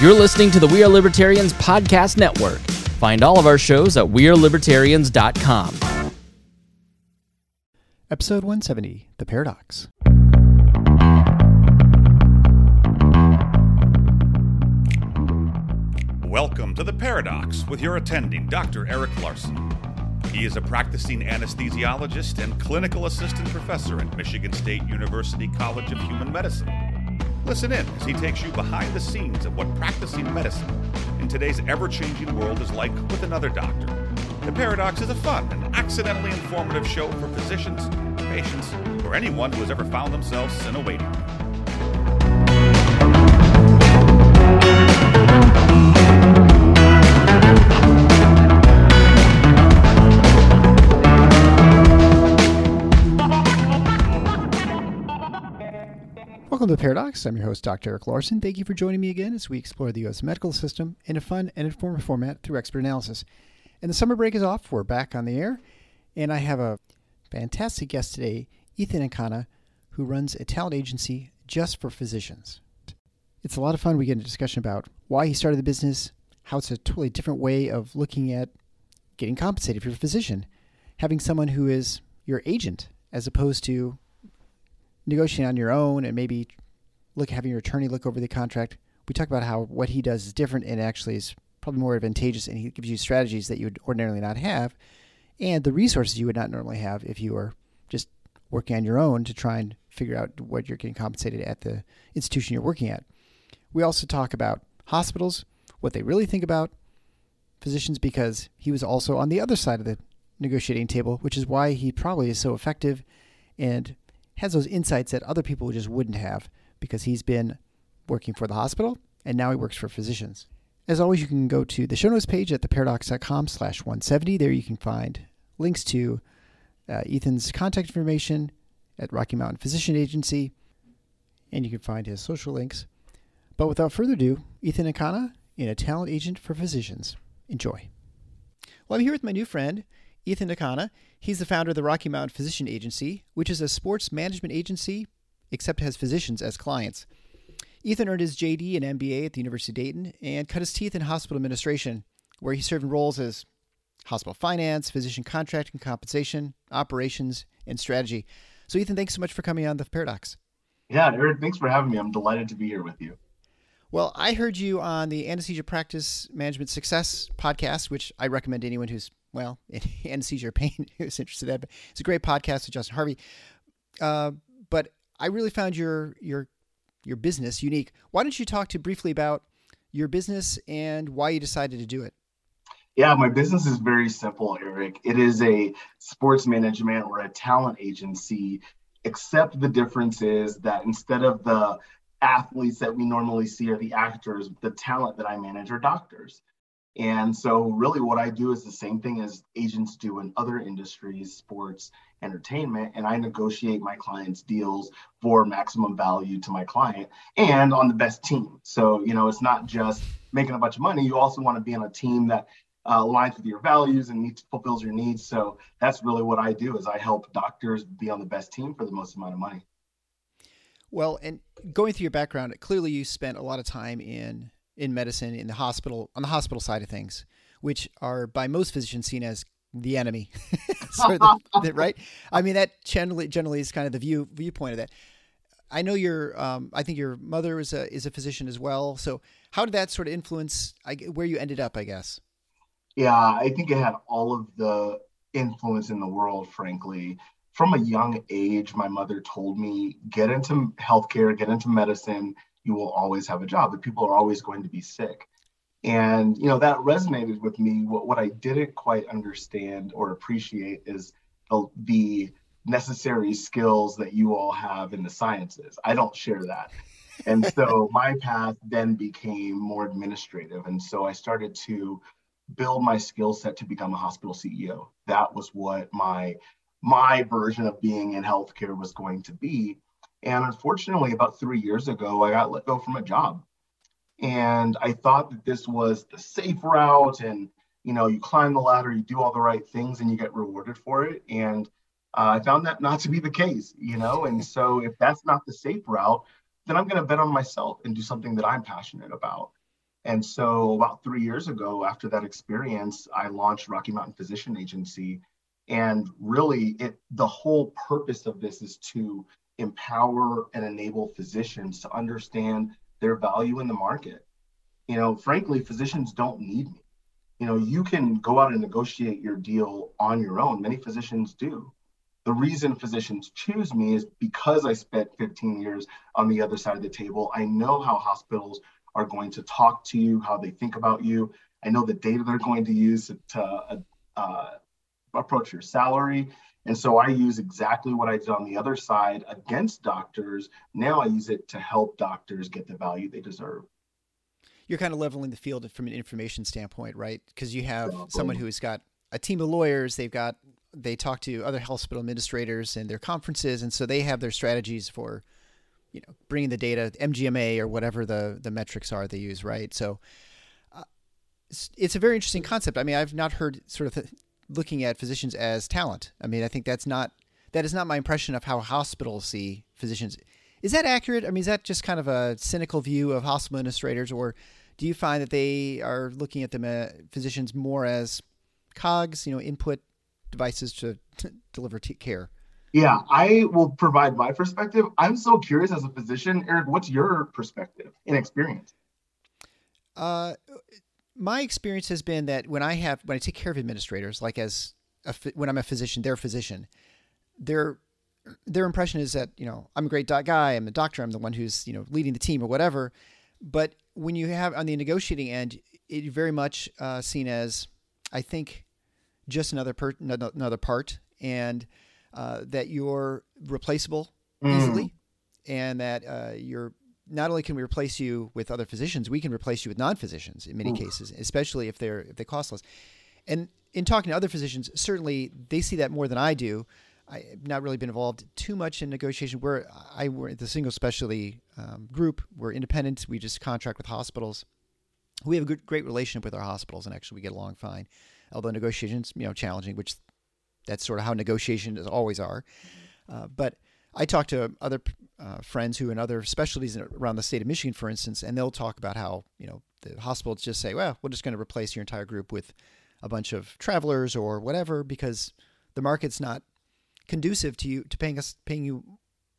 You're listening to the We Are Libertarians Podcast Network. Find all of our shows at WeareLibertarians.com. Episode 170 The Paradox. Welcome to The Paradox with your attending, Dr. Eric Larson. He is a practicing anesthesiologist and clinical assistant professor at Michigan State University College of Human Medicine. Listen in as he takes you behind the scenes of what practicing medicine in today's ever changing world is like with another doctor. The Paradox is a fun and accidentally informative show for physicians, patients, or anyone who has ever found themselves in a waiting room. Welcome to Paradox. I'm your host, Dr. Eric Larson. Thank you for joining me again as we explore the U.S. medical system in a fun and informative format through expert analysis. And the summer break is off. We're back on the air. And I have a fantastic guest today, Ethan Nkana, who runs a talent agency just for physicians. It's a lot of fun. We get into discussion about why he started the business, how it's a totally different way of looking at getting compensated if you're a physician, having someone who is your agent as opposed to negotiating on your own and maybe look having your attorney look over the contract. We talk about how what he does is different and actually is probably more advantageous and he gives you strategies that you would ordinarily not have and the resources you would not normally have if you were just working on your own to try and figure out what you're getting compensated at the institution you're working at. We also talk about hospitals, what they really think about physicians because he was also on the other side of the negotiating table, which is why he probably is so effective and has those insights that other people just wouldn't have because he's been working for the hospital and now he works for physicians. As always, you can go to the show notes page at theparadox.com slash 170. There you can find links to uh, Ethan's contact information at Rocky Mountain Physician Agency, and you can find his social links. But without further ado, Ethan Nkana in a talent agent for physicians. Enjoy. Well, I'm here with my new friend, Ethan Nkana. He's the founder of the Rocky Mountain Physician Agency, which is a sports management agency, except has physicians as clients. Ethan earned his JD and MBA at the University of Dayton and cut his teeth in hospital administration, where he served in roles as hospital finance, physician contracting, compensation, operations, and strategy. So, Ethan, thanks so much for coming on the Paradox. Yeah, Eric, thanks for having me. I'm delighted to be here with you. Well, I heard you on the Anesthesia Practice Management Success podcast, which I recommend to anyone who's, well, in anesthesia pain who's interested in that. But it's a great podcast with Justin Harvey. Uh, but I really found your your your business unique. Why don't you talk to briefly about your business and why you decided to do it? Yeah, my business is very simple, Eric. It is a sports management or a talent agency, except the difference is that instead of the athletes that we normally see are the actors, the talent that I manage are doctors. And so, really, what I do is the same thing as agents do in other industries, sports, entertainment, and I negotiate my clients' deals for maximum value to my client and on the best team. So, you know, it's not just making a bunch of money, you also want to be on a team that uh, aligns with your values and meets, fulfills your needs. So, that's really what I do is I help doctors be on the best team for the most amount of money. Well, and going through your background, clearly you spent a lot of time in in medicine in the hospital on the hospital side of things, which are by most physicians seen as the enemy, the, the, right? I mean, that generally generally is kind of the view viewpoint of that. I know your, um, I think your mother is a is a physician as well. So how did that sort of influence I, where you ended up? I guess. Yeah, I think it had all of the influence in the world, frankly from a young age, my mother told me, get into healthcare, get into medicine, you will always have a job. The people are always going to be sick. And, you know, that resonated with me. What, what I didn't quite understand or appreciate is the, the necessary skills that you all have in the sciences. I don't share that. And so my path then became more administrative. And so I started to build my skill set to become a hospital CEO. That was what my my version of being in healthcare was going to be. And unfortunately, about three years ago, I got let go from a job. And I thought that this was the safe route. And, you know, you climb the ladder, you do all the right things, and you get rewarded for it. And uh, I found that not to be the case, you know. And so, if that's not the safe route, then I'm going to bet on myself and do something that I'm passionate about. And so, about three years ago, after that experience, I launched Rocky Mountain Physician Agency. And really, it the whole purpose of this is to empower and enable physicians to understand their value in the market. You know, frankly, physicians don't need me. You know, you can go out and negotiate your deal on your own. Many physicians do. The reason physicians choose me is because I spent 15 years on the other side of the table. I know how hospitals are going to talk to you, how they think about you. I know the data they're going to use to uh, uh, approach your salary. And so I use exactly what I did on the other side against doctors. Now I use it to help doctors get the value they deserve. You're kind of leveling the field from an information standpoint, right? Because you have someone who's got a team of lawyers, they've got they talk to other hospital administrators and their conferences, and so they have their strategies for you know bringing the data mgma or whatever the the metrics are they use right so uh, it's, it's, a very interesting concept i mean i've not heard sort of th- looking at physicians as talent i mean i think that's not that is not my impression of how hospitals see physicians is that accurate i mean is that just kind of a cynical view of hospital administrators or do you find that they are looking at them uh, physicians more as cogs you know input devices to, to deliver t- care yeah, I will provide my perspective. I'm so curious as a physician, Eric. What's your perspective and experience? Uh, my experience has been that when I have when I take care of administrators, like as a, when I'm a physician, their physician, their their impression is that you know I'm a great guy, I'm a doctor, I'm the one who's you know leading the team or whatever. But when you have on the negotiating end, it very much uh, seen as I think just another per- another part and uh, that you're replaceable mm. easily, and that uh, you're not only can we replace you with other physicians, we can replace you with non-physicians in many cases, especially if they're if they cost less. And in talking to other physicians, certainly they see that more than I do. I've not really been involved too much in negotiation. Where I were the single specialty um, group. We're independent. We just contract with hospitals. We have a good, great relationship with our hospitals, and actually we get along fine. Although negotiations, you know, challenging, which that's sort of how negotiations always are. Uh, but I talk to other uh, friends who in other specialties around the state of Michigan, for instance, and they'll talk about how you know the hospitals just say, "Well, we're just going to replace your entire group with a bunch of travelers or whatever," because the market's not conducive to you to paying us paying you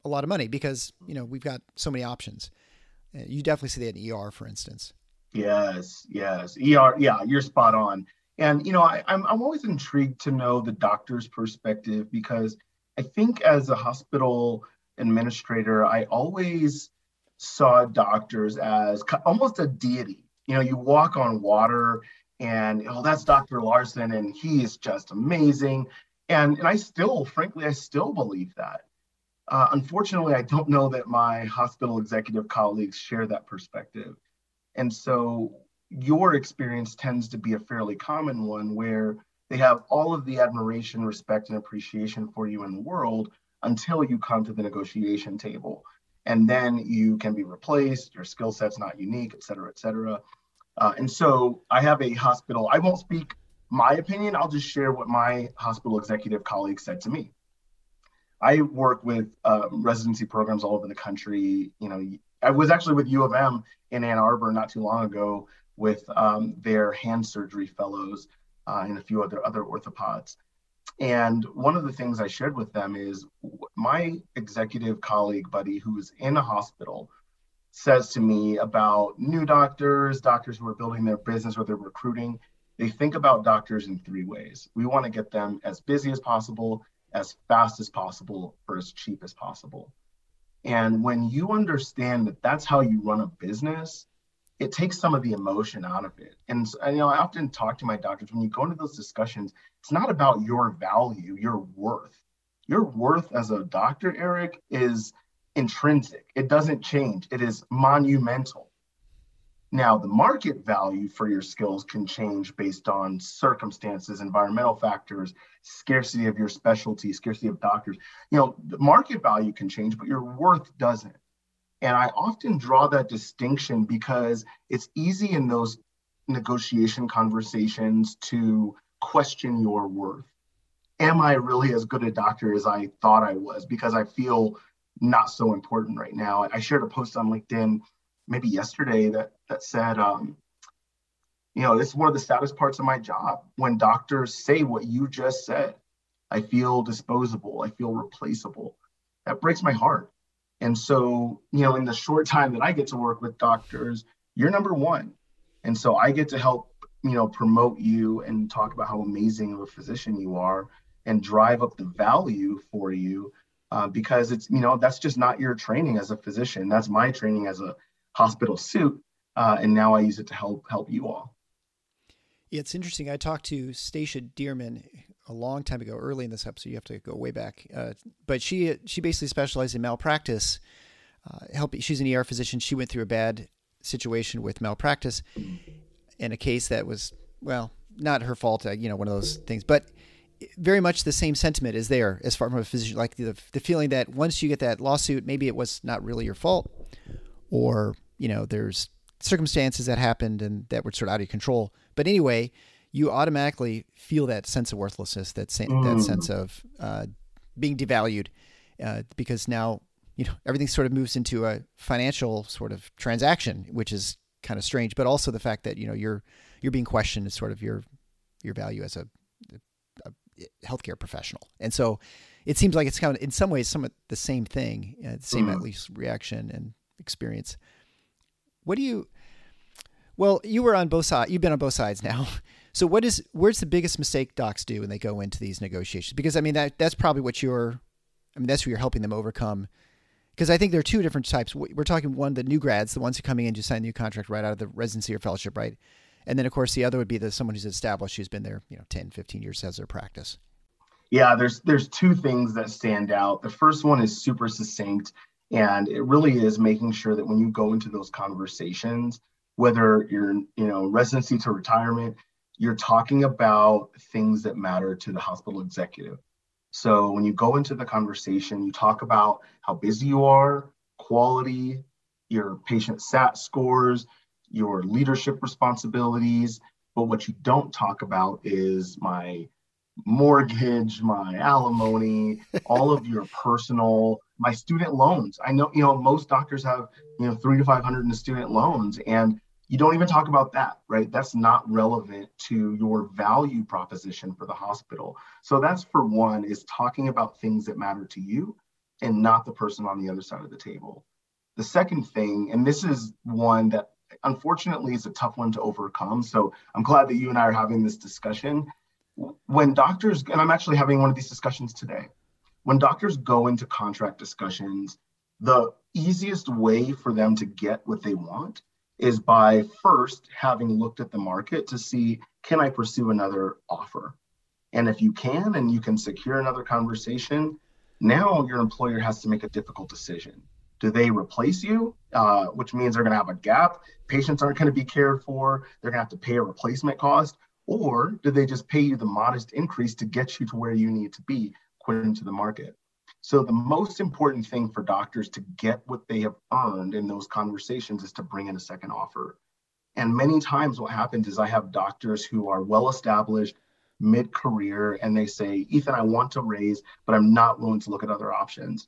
a lot of money because you know we've got so many options. Uh, you definitely see that in ER, for instance. Yes, yes, ER. Yeah, you're spot on. And you know, I, I'm I'm always intrigued to know the doctor's perspective because I think as a hospital administrator, I always saw doctors as almost a deity. You know, you walk on water and oh, that's Dr. Larson and he is just amazing. And and I still, frankly, I still believe that. Uh, unfortunately, I don't know that my hospital executive colleagues share that perspective. And so your experience tends to be a fairly common one where they have all of the admiration, respect, and appreciation for you in the world until you come to the negotiation table. And then you can be replaced, your skill set's not unique, et cetera, et cetera. Uh, and so I have a hospital, I won't speak my opinion, I'll just share what my hospital executive colleagues said to me. I work with uh, residency programs all over the country. You know, I was actually with U of M in Ann Arbor not too long ago with um, their hand surgery fellows uh, and a few other other orthopods. And one of the things I shared with them is my executive colleague buddy who's in a hospital says to me about new doctors, doctors who are building their business or they're recruiting. They think about doctors in three ways. We want to get them as busy as possible, as fast as possible, or as cheap as possible. And when you understand that that's how you run a business, it takes some of the emotion out of it. And, you know, I often talk to my doctors when you go into those discussions, it's not about your value, your worth. Your worth as a doctor, Eric, is intrinsic. It doesn't change. It is monumental. Now, the market value for your skills can change based on circumstances, environmental factors, scarcity of your specialty, scarcity of doctors. You know, the market value can change, but your worth doesn't. And I often draw that distinction because it's easy in those negotiation conversations to question your worth. Am I really as good a doctor as I thought I was? Because I feel not so important right now. I shared a post on LinkedIn maybe yesterday that that said, um, You know, this is one of the saddest parts of my job when doctors say what you just said. I feel disposable. I feel replaceable. That breaks my heart. And so, you know, in the short time that I get to work with doctors, you're number one. And so I get to help, you know, promote you and talk about how amazing of a physician you are and drive up the value for you uh, because it's, you know, that's just not your training as a physician. That's my training as a hospital suit. Uh, and now I use it to help help you all. It's interesting. I talked to Stacia Dearman a long time ago, early in this episode. You have to go way back, uh, but she she basically specialized in malpractice. Uh, help. She's an ER physician. She went through a bad situation with malpractice in a case that was well not her fault. Uh, you know, one of those things, but very much the same sentiment is there as far from a physician, like the the feeling that once you get that lawsuit, maybe it was not really your fault, or you know, there's circumstances that happened and that were sort of out of control. But anyway, you automatically feel that sense of worthlessness, that mm. that sense of uh, being devalued, uh, because now you know everything sort of moves into a financial sort of transaction, which is kind of strange. But also the fact that you know you're you're being questioned as sort of your your value as a, a healthcare professional, and so it seems like it's kind of in some ways somewhat the same thing, uh, the same mm. at least reaction and experience. What do you? Well, you were on both sides. You've been on both sides now. So, what is where's the biggest mistake docs do when they go into these negotiations? Because I mean that that's probably what you're. I mean that's what you're helping them overcome. Because I think there are two different types. We're talking one the new grads, the ones who are coming in to sign a new contract right out of the residency or fellowship, right? And then of course the other would be the someone who's established, who's been there, you know, 10, 15 years has their practice. Yeah, there's there's two things that stand out. The first one is super succinct and it really is making sure that when you go into those conversations, whether you're, you know, residency to retirement, you're talking about things that matter to the hospital executive. So when you go into the conversation, you talk about how busy you are, quality, your patient SAT scores, your leadership responsibilities. But what you don't talk about is my mortgage, my alimony, all of your personal, my student loans. I know, you know, most doctors have, you know, three to 500 in student loans and you don't even talk about that, right? That's not relevant to your value proposition for the hospital. So that's for one is talking about things that matter to you and not the person on the other side of the table. The second thing, and this is one that unfortunately is a tough one to overcome. So I'm glad that you and I are having this discussion when doctors, and I'm actually having one of these discussions today, when doctors go into contract discussions, the easiest way for them to get what they want is by first having looked at the market to see can I pursue another offer? And if you can and you can secure another conversation, now your employer has to make a difficult decision. Do they replace you, uh, which means they're going to have a gap? Patients aren't going to be cared for. They're going to have to pay a replacement cost. Or do they just pay you the modest increase to get you to where you need to be according to the market? So, the most important thing for doctors to get what they have earned in those conversations is to bring in a second offer. And many times, what happens is I have doctors who are well established mid career and they say, Ethan, I want to raise, but I'm not willing to look at other options.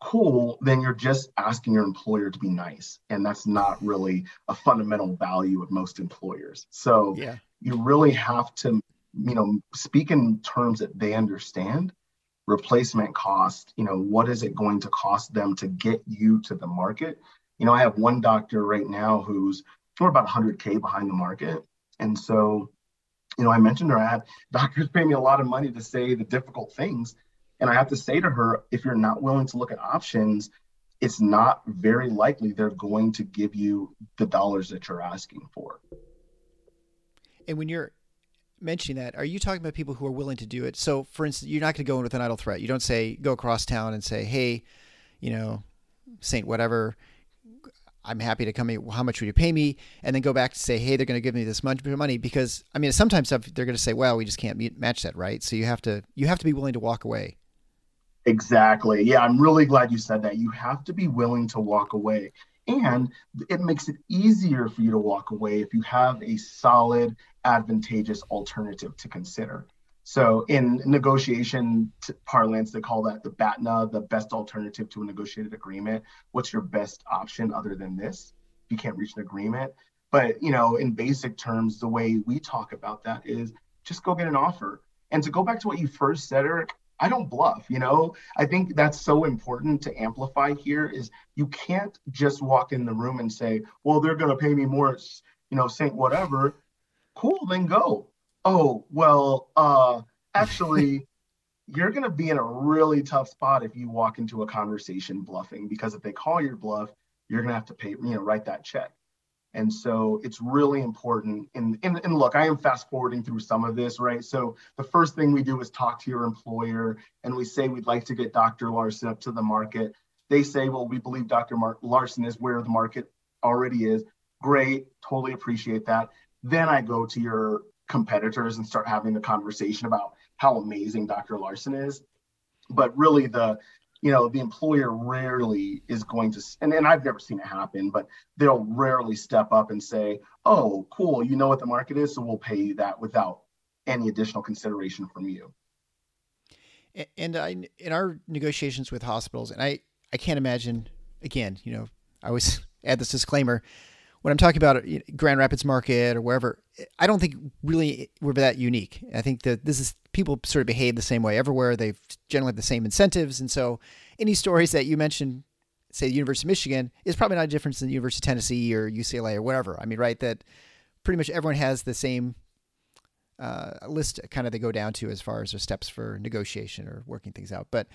Cool, then you're just asking your employer to be nice. And that's not really a fundamental value of most employers. So, yeah you really have to you know speak in terms that they understand replacement cost you know what is it going to cost them to get you to the market? You know i have one doctor right now who's we're about 100k behind the market. And so you know i mentioned her i had doctors pay me a lot of money to say the difficult things. And i have to say to her if you're not willing to look at options it's not very likely they're going to give you the dollars that you're asking for. And when you're mentioning that, are you talking about people who are willing to do it? So, for instance, you're not going to go in with an idle threat. You don't say go across town and say, "Hey, you know, Saint whatever, I'm happy to come in. How much would you pay me?" And then go back to say, "Hey, they're going to give me this much money," because I mean, sometimes they're going to say, "Well, we just can't match that, right?" So you have to you have to be willing to walk away. Exactly. Yeah, I'm really glad you said that. You have to be willing to walk away. And it makes it easier for you to walk away if you have a solid advantageous alternative to consider. So in negotiation parlance, they call that the BATNA, the best alternative to a negotiated agreement. What's your best option other than this? If you can't reach an agreement. But, you know, in basic terms, the way we talk about that is just go get an offer. And to go back to what you first said, Eric, I don't bluff, you know? I think that's so important to amplify here is you can't just walk in the room and say, well, they're going to pay me more, you know, Saint whatever. Cool, then go. Oh, well, uh, actually, you're going to be in a really tough spot if you walk into a conversation bluffing because if they call your bluff, you're going to have to pay, you know, write that check. And so it's really important. And, and, and look, I am fast forwarding through some of this, right? So the first thing we do is talk to your employer and we say we'd like to get Dr. Larson up to the market. They say, well, we believe Dr. Larson is where the market already is. Great, totally appreciate that. Then I go to your competitors and start having the conversation about how amazing Dr. Larson is. But really, the you know, the employer rarely is going to, and, and I've never seen it happen, but they'll rarely step up and say, oh, cool, you know what the market is, so we'll pay you that without any additional consideration from you. And I, in our negotiations with hospitals, and I, I can't imagine, again, you know, I always add this disclaimer when I'm talking about Grand Rapids market or wherever, I don't think really we're that unique. I think that this is people sort of behave the same way everywhere. They've generally have the same incentives, and so any stories that you mentioned, say the University of Michigan, is probably not a difference than the University of Tennessee or UCLA or whatever. I mean, right? That pretty much everyone has the same uh, list, kind of they go down to as far as their steps for negotiation or working things out. But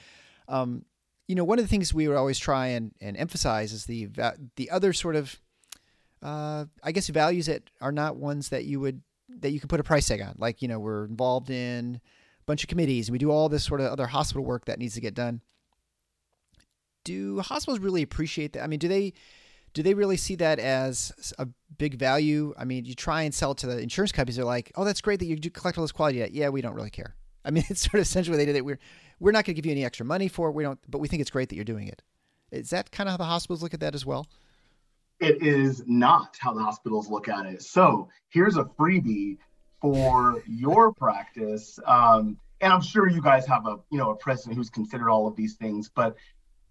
um, you know, one of the things we would always try and, and emphasize is the the other sort of uh, I guess values that are not ones that you would that you can put a price tag on. Like you know, we're involved in a bunch of committees and we do all this sort of other hospital work that needs to get done. Do hospitals really appreciate that? I mean, do they do they really see that as a big value? I mean, you try and sell to the insurance companies. They're like, "Oh, that's great that you collect all this quality data." Yeah, we don't really care. I mean, it's sort of essentially they did it. We're we're not going to give you any extra money for it. We don't, but we think it's great that you're doing it. Is that kind of how the hospitals look at that as well? It is not how the hospitals look at it. So here's a freebie for your practice. Um, and I'm sure you guys have a you know a president who's considered all of these things, but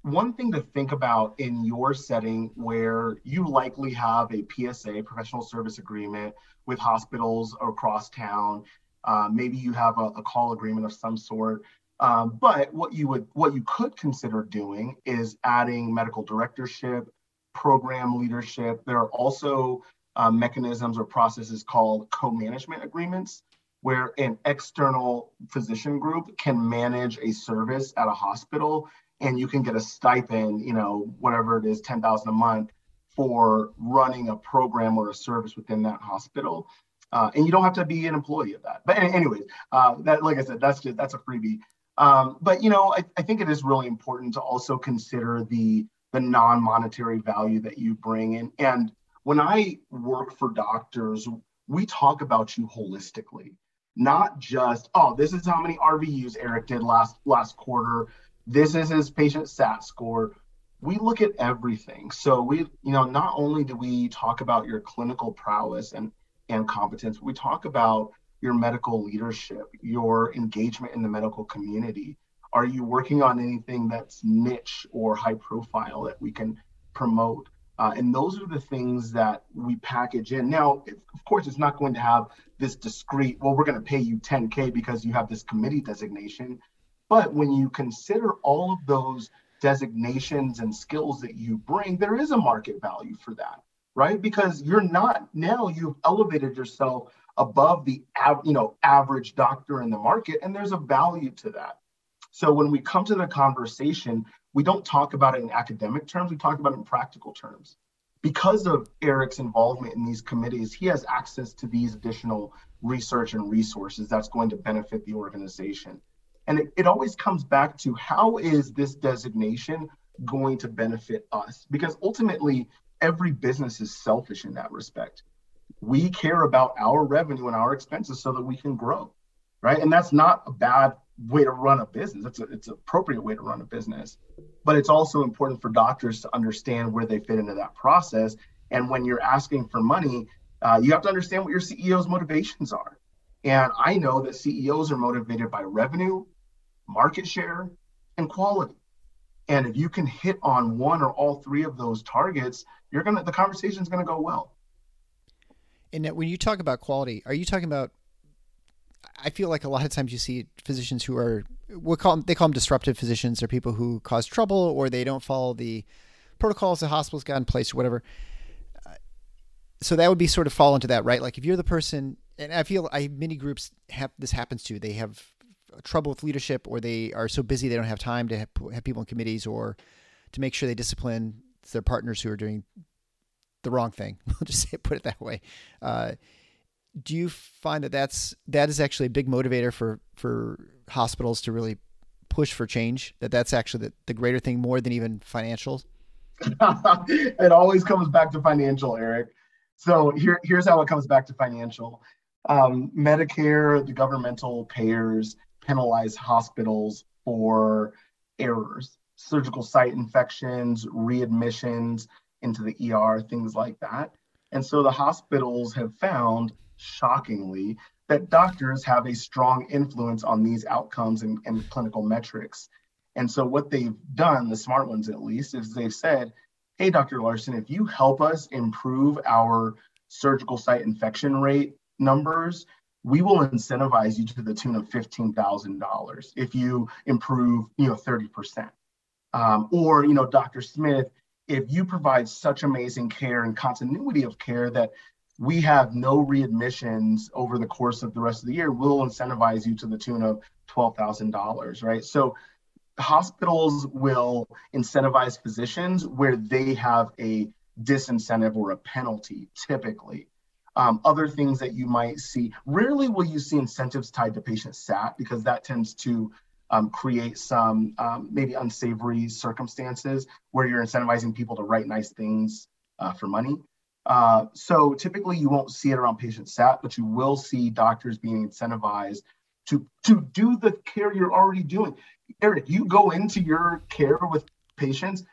one thing to think about in your setting where you likely have a PSA, professional service agreement, with hospitals across town. Uh, maybe you have a, a, call agreement of some sort. Um, but what you would what you could consider doing is adding medical directorship, program leadership. There are also uh, mechanisms or processes called co-management agreements where an external physician group can manage a service at a hospital and you can get a stipend, you know, whatever it is, 10,000 a month for running a program or a service within that hospital. Uh, and you don't have to be an employee of that. But anyways, uh, that, like I said, that's just, that's a freebie. Um, but, you know, I, I think it is really important to also consider the the non-monetary value that you bring in. And when I work for doctors, we talk about you holistically, not just, oh, this is how many RVUs Eric did last last quarter. This is his patient SAT score. We look at everything. So we, you know, not only do we talk about your clinical prowess and and competence, we talk about your medical leadership, your engagement in the medical community, are you working on anything that's niche or high profile that we can promote? Uh, and those are the things that we package in. Now, of course, it's not going to have this discrete, well, we're going to pay you 10K because you have this committee designation. But when you consider all of those designations and skills that you bring, there is a market value for that, right? Because you're not, now you've elevated yourself above the you know average doctor in the market and there's a value to that so when we come to the conversation, we don't talk about it in academic terms, we talk about it in practical terms. Because of Eric's involvement in these committees, he has access to these additional research and resources that's going to benefit the organization. And it, it always comes back to how is this designation going to benefit us? Because ultimately, every business is selfish in that respect. We care about our revenue and our expenses so that we can grow, right? And that's not a bad way to run a business. It's a, it's an appropriate way to run a business. But it's also important for doctors to understand where they fit into that process. And when you're asking for money, uh, you have to understand what your CEO's motivations are. And I know that CEOs are motivated by revenue, market share, and quality. And if you can hit on one or all three of those targets, you're gonna the conversation is gonna go well. And when you talk about quality, are you talking about? I feel like a lot of times you see physicians who are we call them, they call them disruptive physicians. They're people who cause trouble or they don't follow the protocols the hospital's got in place or whatever. Uh, so that would be sort of fall into that, right? Like if you're the person, and I feel I many groups have this happens to. They have trouble with leadership, or they are so busy they don't have time to have, have people in committees or to make sure they discipline their partners who are doing the wrong thing. We'll just say, put it that way. Uh, do you find that that's that is actually a big motivator for for hospitals to really push for change? That that's actually the, the greater thing more than even financials. it always comes back to financial, Eric. So here here's how it comes back to financial. Um, Medicare, the governmental payers penalize hospitals for errors, surgical site infections, readmissions into the ER, things like that. And so the hospitals have found shockingly, that doctors have a strong influence on these outcomes and, and clinical metrics. And so, what they've done, the smart ones at least, is they've said, Hey, Dr. Larson, if you help us improve our surgical site infection rate numbers, we will incentivize you to the tune of $15,000 if you improve, you know, 30%. Um, or, you know, Dr. Smith, if you provide such amazing care and continuity of care that we have no readmissions over the course of the rest of the year, we'll incentivize you to the tune of $12,000, right? So hospitals will incentivize physicians where they have a disincentive or a penalty typically. Um, other things that you might see, rarely will you see incentives tied to patient SAT because that tends to um, create some um, maybe unsavory circumstances where you're incentivizing people to write nice things uh, for money. Uh, so typically you won't see it around patient SAT, but you will see doctors being incentivized to, to do the care you're already doing. Eric, you go into your care with patients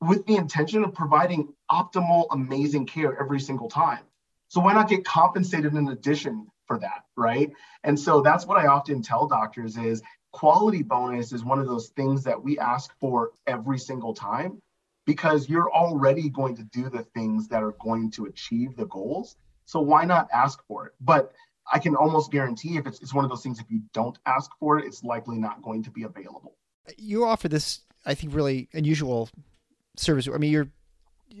with the intention of providing optimal, amazing care every single time. So why not get compensated in addition for that, right? And so that's what I often tell doctors is quality bonus is one of those things that we ask for every single time because you're already going to do the things that are going to achieve the goals. So why not ask for it? But I can almost guarantee if it's, it's one of those things, if you don't ask for it, it's likely not going to be available. You offer this, I think, really unusual service. I mean, you're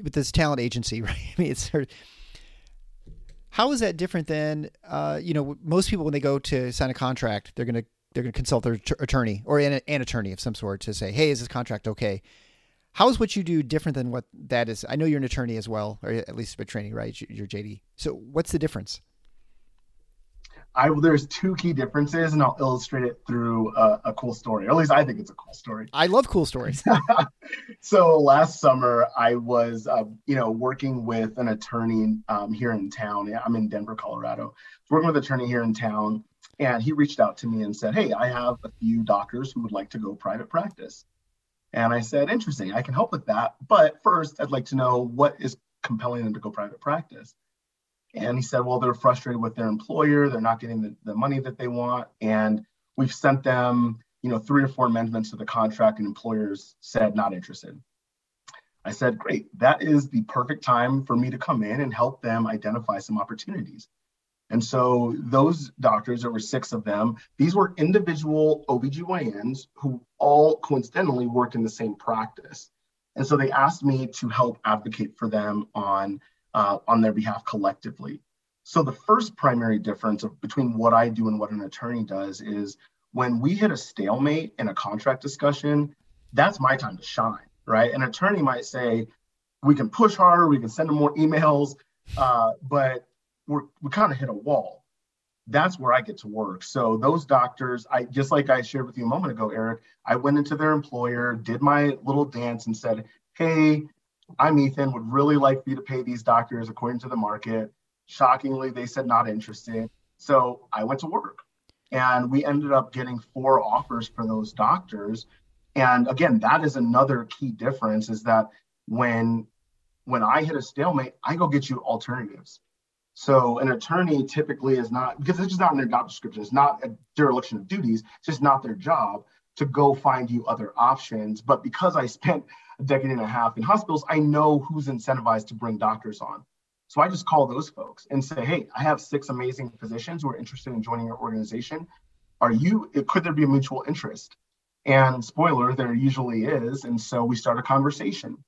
with this talent agency, right? I mean, it's how is that different than uh, you know most people when they go to sign a contract, they're gonna they're gonna consult their attorney or an, an attorney of some sort to say, hey, is this contract okay? How is what you do different than what that is? I know you're an attorney as well, or at least a training, right? You're JD. So what's the difference? I there's two key differences, and I'll illustrate it through a, a, cool story. Or at least I think it's a cool story. I love cool stories. so last summer, I was, uh, you know, working with an attorney um, here in town. I'm in Denver, Colorado. Working with an attorney here in town, and he reached out to me and said, "Hey, I have a few doctors who would like to go private practice." And I said, interesting, I can help with that. But first, I'd like to know what is compelling them to go private practice. And he said, well, they're frustrated with their employer. They're not getting the, the money that they want. And we've sent them, you know, three or four amendments to the contract, and employers said not interested. I said, great, that is the perfect time for me to come in and help them identify some opportunities. And so those doctors, there were six of them, these were individual OBGYNs who all coincidentally worked in the same practice. And so they asked me to help advocate for them on, uh, on their behalf collectively. So the first primary difference of, between what I do and what an attorney does is when we hit a stalemate in a contract discussion, that's my time to shine, right? An attorney might say, we can push harder, we can send them more emails, uh, but we're, we kind of hit a wall. That's where I get to work. So those doctors, I just like I shared with you a moment ago, Eric, I went into their employer, did my little dance and said, Hey, I'm Ethan, would really like for you to pay these doctors according to the market. Shockingly, they said not interested. So I went to work and we ended up getting four offers for those doctors. And again, that is another key difference is that when when I hit a stalemate, I go get you alternatives. So an attorney typically is not because it's just not in their job description. It's not a dereliction of duties. It's just not their job to go find you other options. But because I spent a decade and a half in hospitals, I know who's incentivized to bring doctors on. So I just call those folks and say, hey, I have six amazing physicians who are interested in joining your organization. Are you, could there be a mutual interest? And spoiler, there usually is. And so we start a conversation.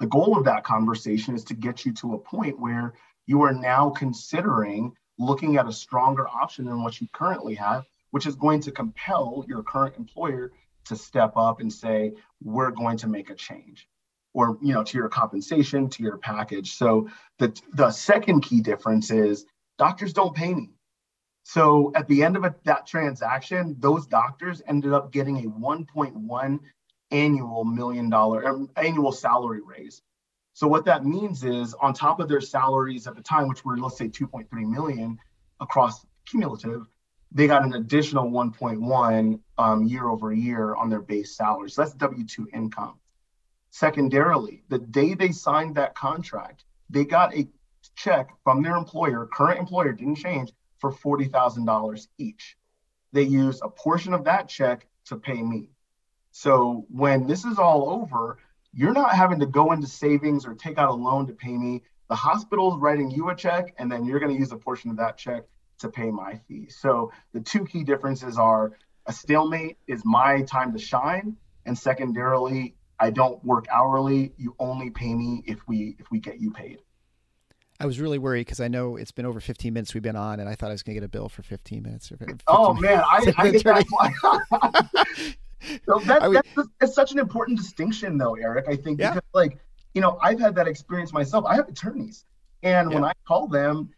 The goal of that conversation is to get you to a point where you are now considering looking at a stronger option than what you currently have, which is going to compel your current employer to step up and say, we're going to make a change or you know to your compensation to your package. So the the second key difference is doctors don't pay me. So at the end of that transaction those doctors ended up getting a 1.1 annual million dollar um, annual salary raise so what that means is on top of their salaries at the time which were let's say 2.3 million across cumulative they got an additional 1.1 um, year over year on their base salary so that's w2 income Secondarily, the day they signed that contract, they got a check from their employer, current employer didn't change, for $40,000 each. They use a portion of that check to pay me. So when this is all over, you're not having to go into savings or take out a loan to pay me. The hospital's writing you a check, and then you're going to use a portion of that check to pay my fee. So the two key differences are a stalemate is my time to shine, and secondarily, I don't work hourly. You only pay me if we if we get you paid. I was really worried because I know it's been over 15 minutes we've been on, and I thought I was going to get a bill for 15 minutes. Or 15 oh man, I, I get that. so that, that's, that's such an important distinction, though, Eric. I think yeah. because, like, you know, I've had that experience myself. I have attorneys, and yeah. when I call them,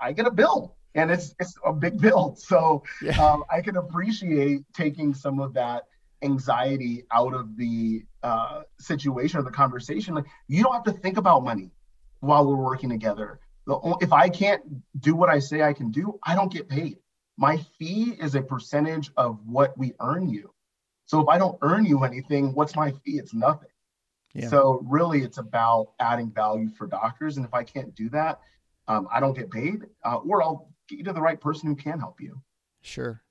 I get a bill, and it's it's a big bill. So yeah. um, I can appreciate taking some of that anxiety out of the uh, situation or the conversation. Like you don't have to think about money while we're working together. The, If I can't do what I say I can do, I don't get paid. My fee is a percentage of what we earn you. So if I don't earn you anything, what's my fee? It's nothing. Yeah. So really, it's about adding value for doctors. And if I can't do that, um, I don't get paid, uh, or I'll get you to the right person who can help you. Sure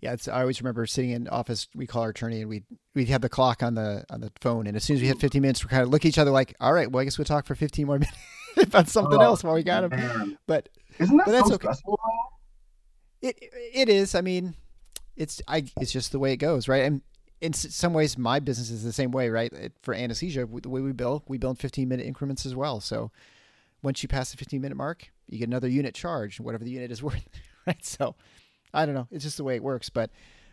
yeah, it's, I always remember sitting in office. We call our attorney, and we we'd have the clock on the on the phone. And as soon as we hit 15 minutes, we kind of look at each other like, "All right, well, I guess we'll talk for 15 more minutes about something oh, else while we got him." Man. But isn't that but that's okay. stressful? It it is. I mean, it's I it's just the way it goes, right? And in some ways, my business is the same way, right? For anesthesia, the way we bill, we bill in 15 minute increments as well. So once you pass the 15 minute mark, you get another unit charge, whatever the unit is worth, right? So I don't know. It's just the way it works. But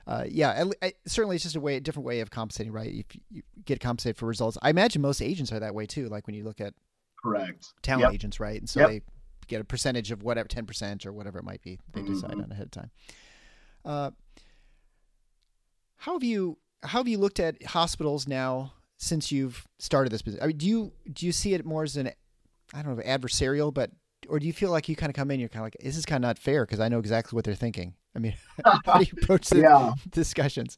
uh, yeah, I, I, certainly it's just a way, a different way of compensating, right? If you get compensated for results, I imagine most agents are that way too. Like when you look at correct talent yep. agents, right? And so yep. they get a percentage of whatever, ten percent or whatever it might be. They mm-hmm. decide on ahead of time. Uh, how have you how have you looked at hospitals now since you've started this business? I mean, do you do you see it more as an I don't know adversarial, but or do you feel like you kind of come in, you're kind of like, this is kind of not fair because I know exactly what they're thinking. I mean, how do you approach the yeah. discussions?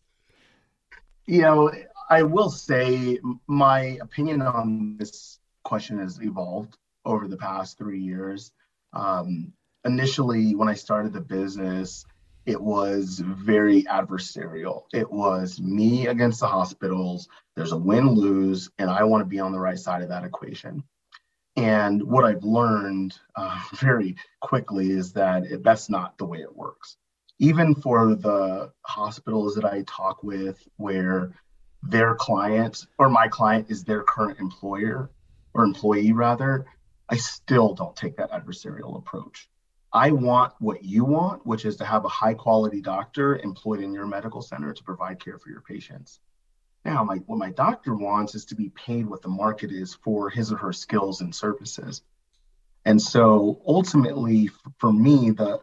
You know, I will say my opinion on this question has evolved over the past three years. Um, initially, when I started the business, it was very adversarial. It was me against the hospitals. There's a win lose, and I want to be on the right side of that equation. And what I've learned uh, very quickly is that it, that's not the way it works. Even for the hospitals that I talk with, where their client or my client is their current employer or employee, rather, I still don't take that adversarial approach. I want what you want, which is to have a high quality doctor employed in your medical center to provide care for your patients. Now, my, what my doctor wants is to be paid what the market is for his or her skills and services. And so ultimately, for me, the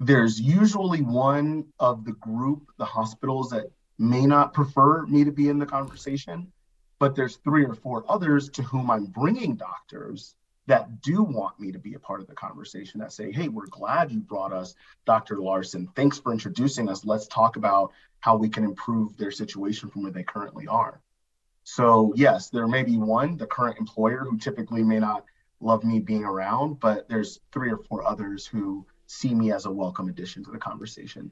there's usually one of the group, the hospitals that may not prefer me to be in the conversation, but there's three or four others to whom I'm bringing doctors that do want me to be a part of the conversation that say, hey, we're glad you brought us Dr. Larson. Thanks for introducing us. Let's talk about how we can improve their situation from where they currently are. So, yes, there may be one, the current employer, who typically may not love me being around, but there's three or four others who see me as a welcome addition to the conversation.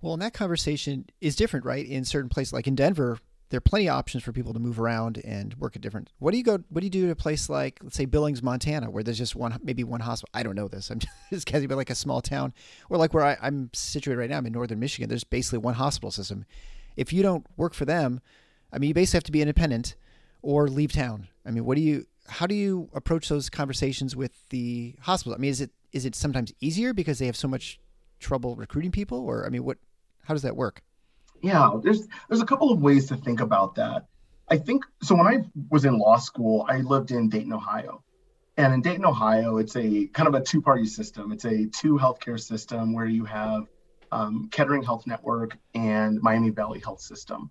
Well, and that conversation is different, right? In certain places, like in Denver, there are plenty of options for people to move around and work at different. What do you go? What do you do at a place like, let's say, Billings, Montana, where there's just one, maybe one hospital? I don't know this. I'm just guessing, but like a small town, or like where I, I'm situated right now, I'm in northern Michigan. There's basically one hospital system. If you don't work for them, I mean, you basically have to be independent or leave town. I mean, what do you? How do you approach those conversations with the hospital? I mean, is it is it sometimes easier because they have so much trouble recruiting people, or I mean, what? How does that work? Yeah, there's there's a couple of ways to think about that. I think so. When I was in law school, I lived in Dayton, Ohio, and in Dayton, Ohio, it's a kind of a two-party system. It's a two healthcare system where you have um, Kettering Health Network and Miami Valley Health System,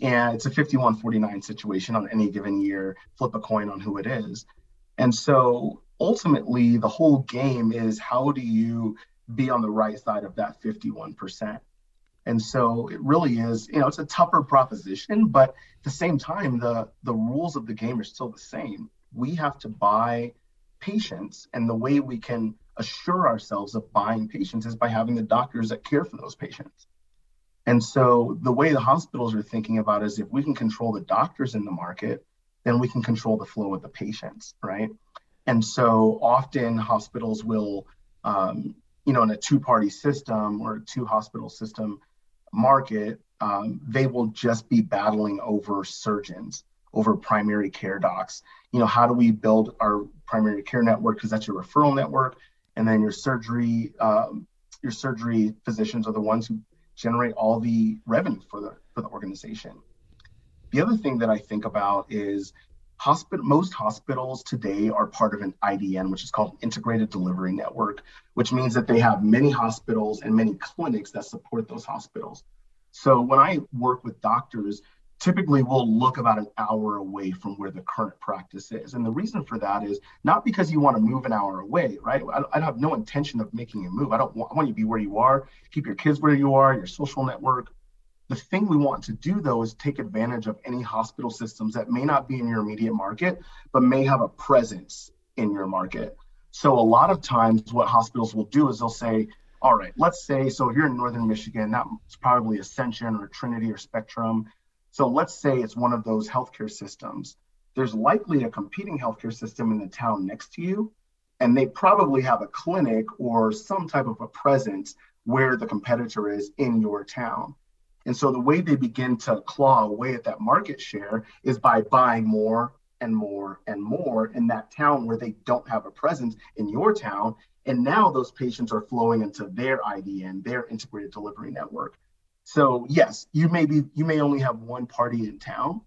and it's a 51-49 situation on any given year. Flip a coin on who it is, and so ultimately, the whole game is how do you be on the right side of that 51 percent and so it really is, you know, it's a tougher proposition, but at the same time, the the rules of the game are still the same. We have to buy patients, and the way we can assure ourselves of buying patients is by having the doctors that care for those patients. And so the way the hospitals are thinking about is if we can control the doctors in the market, then we can control the flow of the patients, right? And so often hospitals will, um, you know, in a two-party system or a two-hospital system, market, um, they will just be battling over surgeons, over primary care docs. You know, how do we build our primary care network? Because that's your referral network, and then your surgery, um, your surgery physicians are the ones who generate all the revenue for the for the organization. The other thing that I think about is most hospitals today are part of an IDN, which is called an Integrated Delivery Network, which means that they have many hospitals and many clinics that support those hospitals. So when I work with doctors, typically we'll look about an hour away from where the current practice is. And the reason for that is not because you want to move an hour away, right? I, I have no intention of making a move. I don't want, I want you to be where you are, keep your kids where you are, your social network, the thing we want to do though is take advantage of any hospital systems that may not be in your immediate market, but may have a presence in your market. So a lot of times what hospitals will do is they'll say, all right, let's say, so here in Northern Michigan, that's probably Ascension or Trinity or Spectrum. So let's say it's one of those healthcare systems. There's likely a competing healthcare system in the town next to you, and they probably have a clinic or some type of a presence where the competitor is in your town. And so the way they begin to claw away at that market share is by buying more and more and more in that town where they don't have a presence in your town. And now those patients are flowing into their IDN, their integrated delivery network. So yes, you may be you may only have one party in town,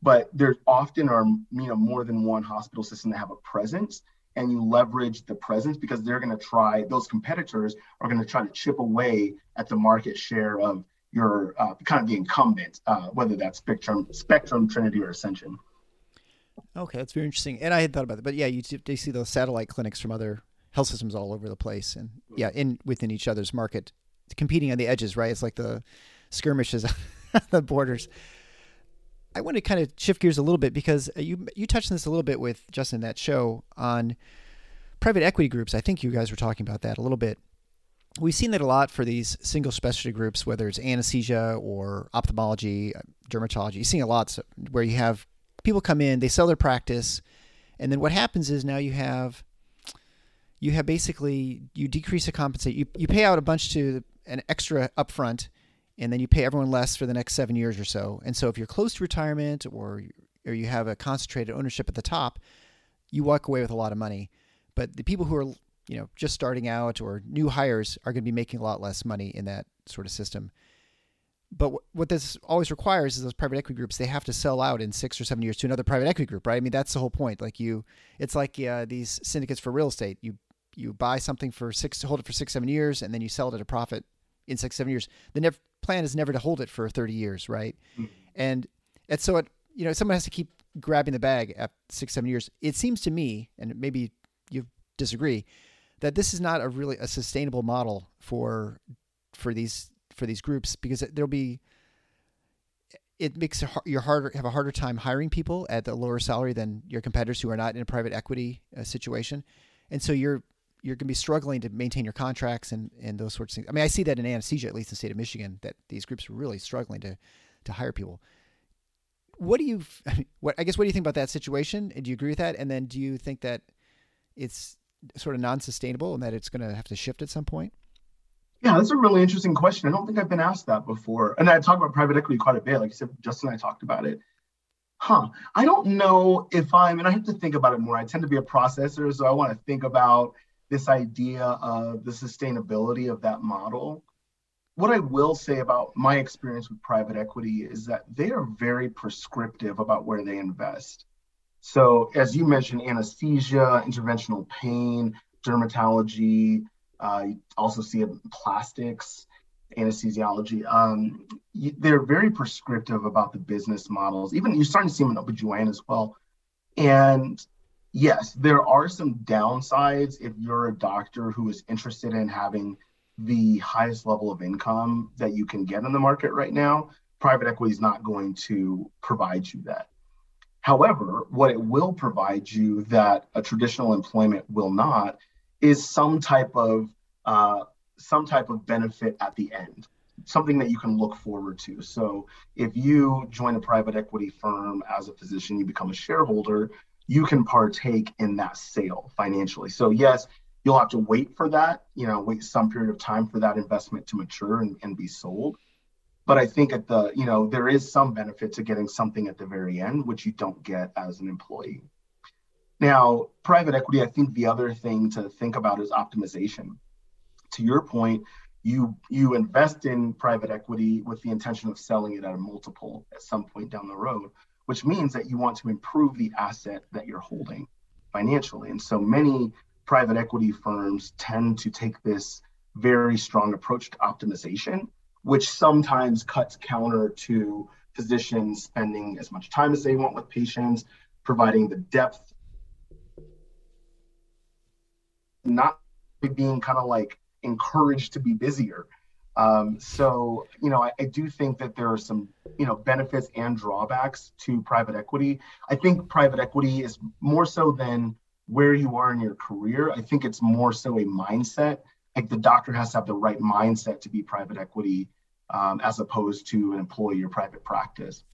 but there often are you know more than one hospital system that have a presence and you leverage the presence because they're going to try those competitors are going to try to chip away at the market share of your uh, kind of the incumbent, uh, whether that's Spectrum, Spectrum, Trinity, or Ascension. Okay, that's very interesting. And I had thought about that, but yeah, you do see those satellite clinics from other health systems all over the place, and yeah, in within each other's market, competing on the edges, right? It's like the skirmishes, the borders. I want to kind of shift gears a little bit because you you touched on this a little bit with Justin that show on private equity groups. I think you guys were talking about that a little bit we've seen that a lot for these single specialty groups, whether it's anesthesia or ophthalmology, dermatology. You're seeing a lot where you have people come in, they sell their practice, and then what happens is now you have you have basically you decrease the compensate. You you pay out a bunch to an extra upfront, and then you pay everyone less for the next seven years or so. And so if you're close to retirement or or you have a concentrated ownership at the top, you walk away with a lot of money. But the people who are you know just starting out or new hires are going to be making a lot less money in that sort of system. But what this always requires is those private equity groups they have to sell out in six or seven years to another private equity group, right? I mean that's the whole point. Like you, it's like uh, these syndicates for real estate. You you buy something for six, hold it for six seven years, and then you sell it at a profit in six seven years. The nev- plan is never to hold it for thirty years, right? Mm-hmm. And and so it you know someone has to keep grabbing the bag at six seven years. It seems to me, and maybe you disagree, that this is not a really a sustainable model for for these for these groups because there'll be it makes it you're harder have a harder time hiring people at the lower salary than your competitors who are not in a private equity uh, situation, and so you're you're going to be struggling to maintain your contracts and, and those sorts of things. I mean, I see that in anesthesia, at least in the state of Michigan, that these groups are really struggling to to hire people. what do you? What I guess what do you think about that situation? Do you agree with that? And then do you think that it's sort of non-sustainable and that it's going to have to shift at some point? Yeah, that's a really interesting question. I don't think I've been asked that before. And I talk about private equity quite a bit. Like you said, Justin and I talked about it. Huh. I don't know if I'm, and I have to think about it more. I tend to be a processor, so I want to think about this idea of the sustainability of that model. What I will say about my experience with private equity is that they are very prescriptive about where they invest. So, as you mentioned, anesthesia, interventional pain, dermatology, uh, you also see it in plastics, anesthesiology. Um, they're very prescriptive about the business models. Even you're starting to see them in OBGYN as well. And yes, there are some downsides if you're a doctor who is interested in having the highest level of income that you can get in the market right now. Private equity is not going to provide you that. However, what it will provide you that a traditional employment will not is some type of uh, some type of benefit at the end, something that you can look forward to. So if you join a private equity firm as a physician, you become a shareholder, you can partake in that sale financially. So yes, you'll have to wait for that, you know, wait some period of time for that investment to mature and, and be sold but I think at the, you know, there is some benefit to getting something at the very end, which you don't get as an employee. Now, private equity, I think the other thing to think about is optimization. To your point, you you invest in private equity with the intention of selling it at a multiple at some point down the road, which means that you want to improve the asset that you're holding financially. And so many private equity firms tend to take this very strong approach to optimization which sometimes cuts counter to physicians spending as much time as they want with patients, providing the depth, not being kind of like encouraged to be busier. Um, so, you know, I, I, do think that there are some, you know, benefits and drawbacks to private equity. I think private equity is more so than where you are in your career. I think it's more so a mindset like the doctor has to have the right mindset to be private equity um, as opposed to an employee or private practice.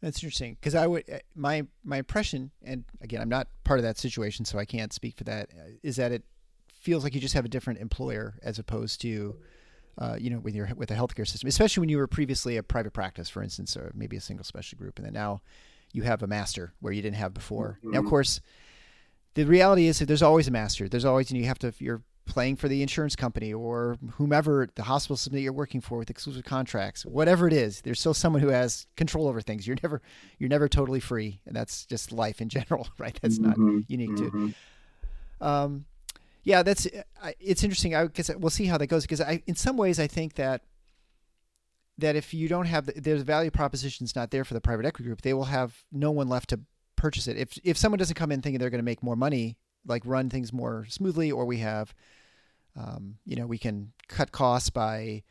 That's interesting because I would uh, my my impression, and again, I'm not part of that situation, so I can't speak for that. Uh, that it feels like you just have a different employer as opposed to, uh, you know, with your with a healthcare system, especially when you were previously a private practice, for instance, or maybe a single specialty group, and then now you have a master where you didn't have before. Mm-hmm. Now, of course, the reality is that there's always a master. There's always, and you have to, you're playing for the insurance company or whomever the hospital system that you're working for with exclusive contracts, whatever it is, there's still someone who has control over things. You're never, you're never totally free, and that's just life in general, right? That's mm-hmm. not unique mm-hmm. to. Um, yeah, that's it's interesting. I guess we'll see how that goes because I, in some ways, I think that that if you don't have the, there's value propositions not there for the private equity group, they will have no one left to purchase it. If if someone doesn't come in thinking they're going to make more money, like run things more smoothly, or we have um, you know, we can cut costs by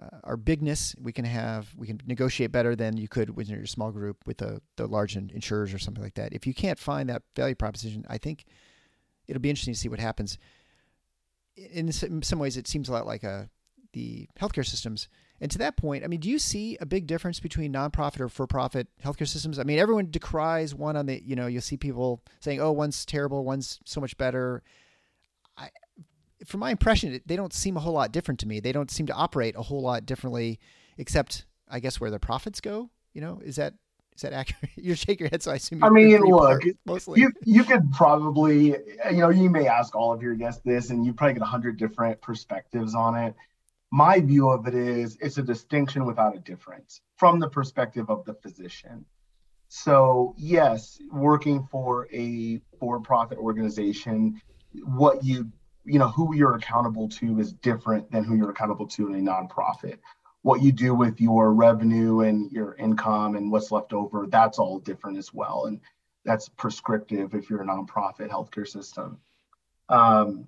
uh, our bigness. We can have we can negotiate better than you could when you're a small group with the the large insurers or something like that. If you can't find that value proposition, I think it'll be interesting to see what happens. In some ways, it seems a lot like a uh, the healthcare systems. And to that point, I mean, do you see a big difference between nonprofit or for-profit healthcare systems? I mean, everyone decries one on the, you know, you'll see people saying, "Oh, one's terrible, one's so much better." I, from my impression, they don't seem a whole lot different to me. They don't seem to operate a whole lot differently, except I guess where their profits go. You know, is that is that accurate? you shake your head, so I assume. I mean, look, mostly. you you could probably, you know, you may ask all of your guests this, and you probably get a hundred different perspectives on it. My view of it is it's a distinction without a difference from the perspective of the physician. So yes, working for a for-profit organization, what you you know who you're accountable to is different than who you're accountable to in a nonprofit. What you do with your revenue and your income and what's left over that's all different as well and that's prescriptive if you're a nonprofit healthcare system. Um,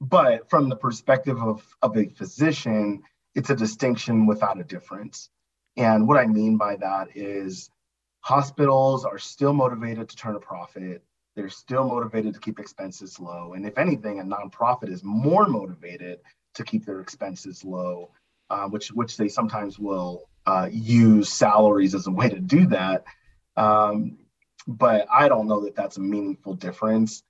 but from the perspective of, of a physician it's a distinction without a difference. And what i mean by that is hospitals are still motivated to turn a profit they're still motivated to keep expenses low. And if anything, a nonprofit is more motivated to keep their expenses low, uh, which which they sometimes will uh, use salaries as a way to do that. Um, but I don't know that that's a meaningful difference.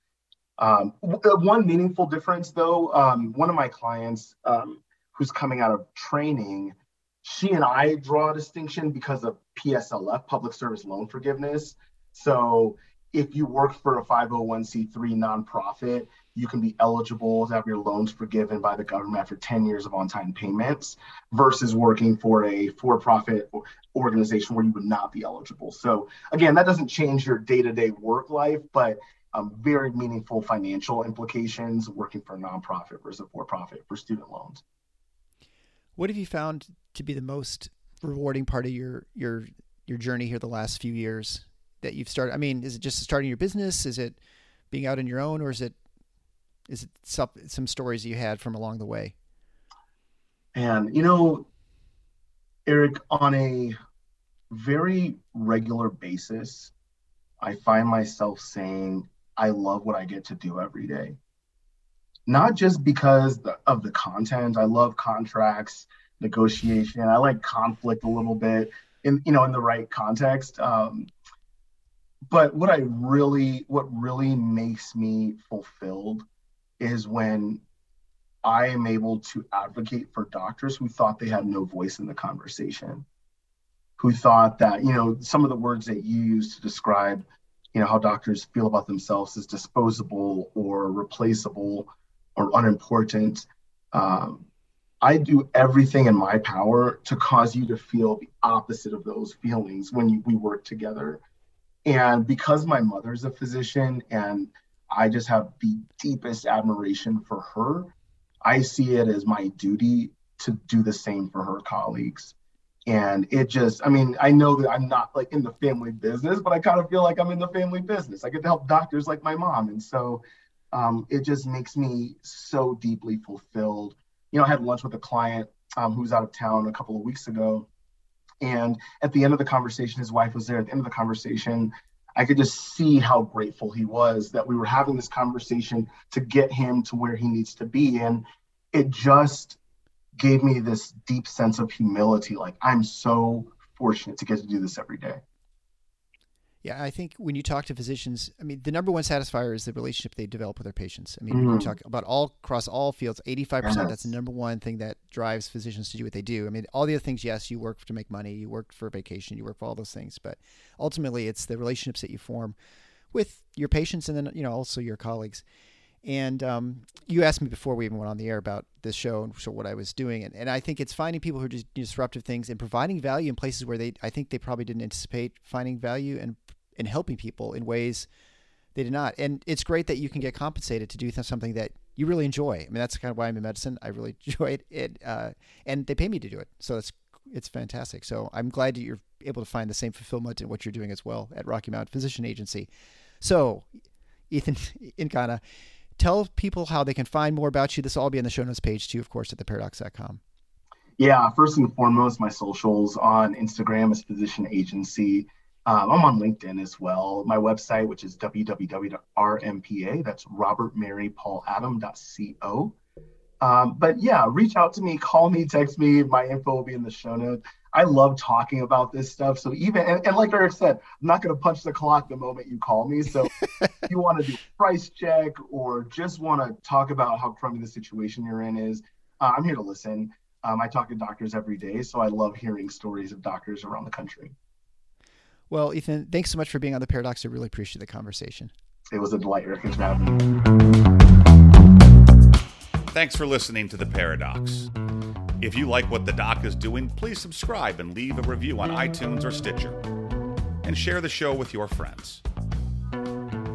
Um, uh, one meaningful difference, though, um, one of my clients um, who's coming out of training, she and I draw a distinction because of PSLF, public service loan forgiveness. So if you work for a 501c3 nonprofit, you can be eligible to have your loans forgiven by the government after 10 years of on time payments versus working for a for profit organization where you would not be eligible. So, again, that doesn't change your day to day work life, but um, very meaningful financial implications working for a nonprofit versus a for profit for student loans. What have you found to be the most rewarding part of your your your journey here the last few years that you've started? I mean, is it just starting your business? Is it being out on your own, or is it is it some some stories you had from along the way? And you know, Eric, on a very regular basis, I find myself saying, I love what I get to do every day. Not just because of the content. I love contracts, negotiation. I like conflict a little bit in you know in the right context. Um, but what I really, what really makes me fulfilled is when I am able to advocate for doctors who thought they had no voice in the conversation, who thought that, you know, some of the words that you use to describe, you know, how doctors feel about themselves as disposable or replaceable or unimportant. Um, I do everything in my power to cause you to feel the opposite of those feelings when you, we work together. And because my mother's a physician and I just have the deepest admiration for her, I see it as my duty to do the same for her colleagues. And it just, I mean, I know that I'm not like in the family business, but I kind of feel like I'm in the family business. I get to help doctors like my mom. And so um, it just makes me so deeply fulfilled. You know, I had lunch with a client um, was out of town a couple of weeks ago and at the end of the conversation, his wife was there. At the end of the conversation, I could just see how grateful he was that we were having this conversation to get him to where he needs to be. And it just gave me this deep sense of humility. Like, I'm so fortunate to get to do this every day. Yeah, I think when you talk to physicians, I mean, the number one satisfier is the relationship they develop with their patients. I mean, mm-hmm. when you talk about all across all fields, 85%, yes. that's the number one thing that drives physicians to do what they do. I mean, all the other things, yes, you work to make money, you work for vacation, you work for all those things, but ultimately it's the relationships that you form with your patients and then, you know, also your colleagues. And um, you asked me before we even went on the air about this show and so what I was doing, and, and I think it's finding people who are just disruptive things and providing value in places where they I think they probably didn't anticipate finding value and and helping people in ways they did not. And it's great that you can get compensated to do something that you really enjoy. I mean, that's kind of why I'm in medicine. I really enjoy it, uh, and they pay me to do it. So it's it's fantastic. So I'm glad that you're able to find the same fulfillment in what you're doing as well at Rocky Mountain Physician Agency. So, Ethan in Nkana, tell people how they can find more about you. This will all be on the show notes page too, of course, at theparadox.com. Yeah, first and foremost, my socials on Instagram is Physician Agency. Um, I'm on LinkedIn as well. My website, which is www.rmpa, that's robertmarypauladam.co. Um, but yeah, reach out to me, call me, text me. My info will be in the show notes. I love talking about this stuff. So even and, and like Eric said, I'm not going to punch the clock the moment you call me. So if you want to do price check or just want to talk about how crummy the situation you're in is, uh, I'm here to listen. Um, I talk to doctors every day, so I love hearing stories of doctors around the country. Well, Ethan, thanks so much for being on the Paradox. I really appreciate the conversation. It was a delight, Eric. Thanks for having me. Thanks for listening to The Paradox. If you like what the doc is doing, please subscribe and leave a review on iTunes or Stitcher. And share the show with your friends.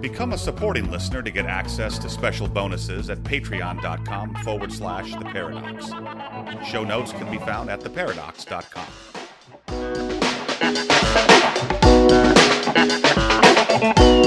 Become a supporting listener to get access to special bonuses at patreon.com forward slash the paradox. Show notes can be found at theparadox.com. You.